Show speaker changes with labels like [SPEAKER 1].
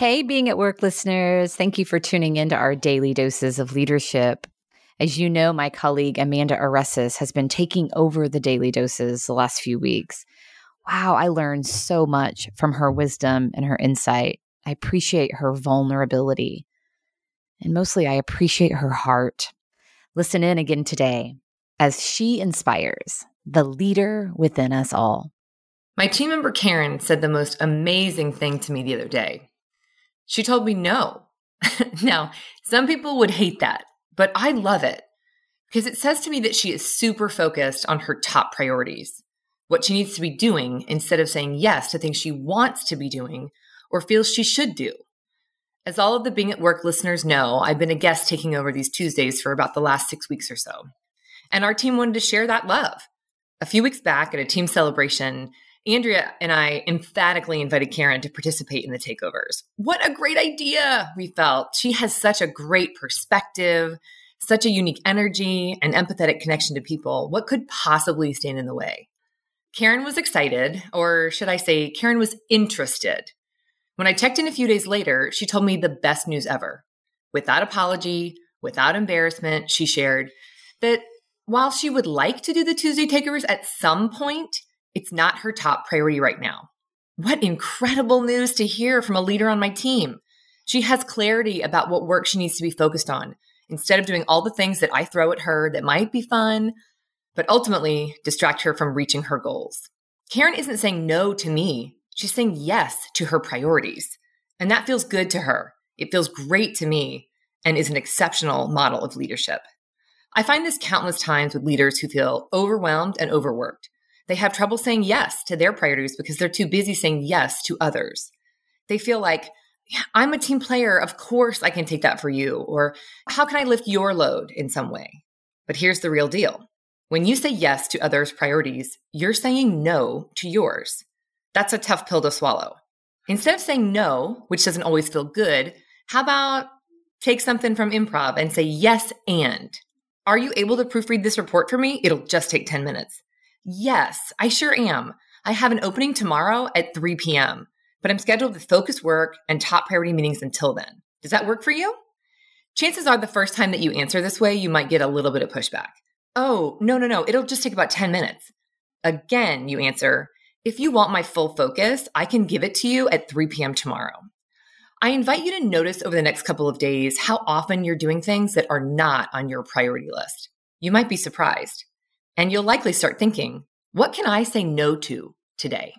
[SPEAKER 1] Hey, being at work listeners, thank you for tuning in to our daily doses of leadership. As you know, my colleague Amanda Aresis has been taking over the daily doses the last few weeks. Wow, I learned so much from her wisdom and her insight. I appreciate her vulnerability. And mostly, I appreciate her heart. Listen in again today as she inspires the leader within us all.
[SPEAKER 2] My team member Karen said the most amazing thing to me the other day. She told me no. now, some people would hate that, but I love it because it says to me that she is super focused on her top priorities, what she needs to be doing instead of saying yes to things she wants to be doing or feels she should do. As all of the Being at Work listeners know, I've been a guest taking over these Tuesdays for about the last six weeks or so. And our team wanted to share that love. A few weeks back at a team celebration, Andrea and I emphatically invited Karen to participate in the takeovers. What a great idea, we felt. She has such a great perspective, such a unique energy, and empathetic connection to people. What could possibly stand in the way? Karen was excited, or should I say, Karen was interested. When I checked in a few days later, she told me the best news ever. Without apology, without embarrassment, she shared that while she would like to do the Tuesday takeovers at some point, it's not her top priority right now. What incredible news to hear from a leader on my team. She has clarity about what work she needs to be focused on instead of doing all the things that I throw at her that might be fun, but ultimately distract her from reaching her goals. Karen isn't saying no to me. She's saying yes to her priorities. And that feels good to her. It feels great to me and is an exceptional model of leadership. I find this countless times with leaders who feel overwhelmed and overworked. They have trouble saying yes to their priorities because they're too busy saying yes to others. They feel like, I'm a team player. Of course I can take that for you. Or how can I lift your load in some way? But here's the real deal. When you say yes to others' priorities, you're saying no to yours. That's a tough pill to swallow. Instead of saying no, which doesn't always feel good, how about take something from improv and say yes and? Are you able to proofread this report for me? It'll just take 10 minutes. Yes, I sure am. I have an opening tomorrow at 3 p.m., but I'm scheduled with focus work and top priority meetings until then. Does that work for you? Chances are the first time that you answer this way, you might get a little bit of pushback. Oh, no, no, no, it'll just take about 10 minutes. Again, you answer, if you want my full focus, I can give it to you at 3 p.m. tomorrow. I invite you to notice over the next couple of days how often you're doing things that are not on your priority list. You might be surprised. And you'll likely start thinking, what can I say no to today?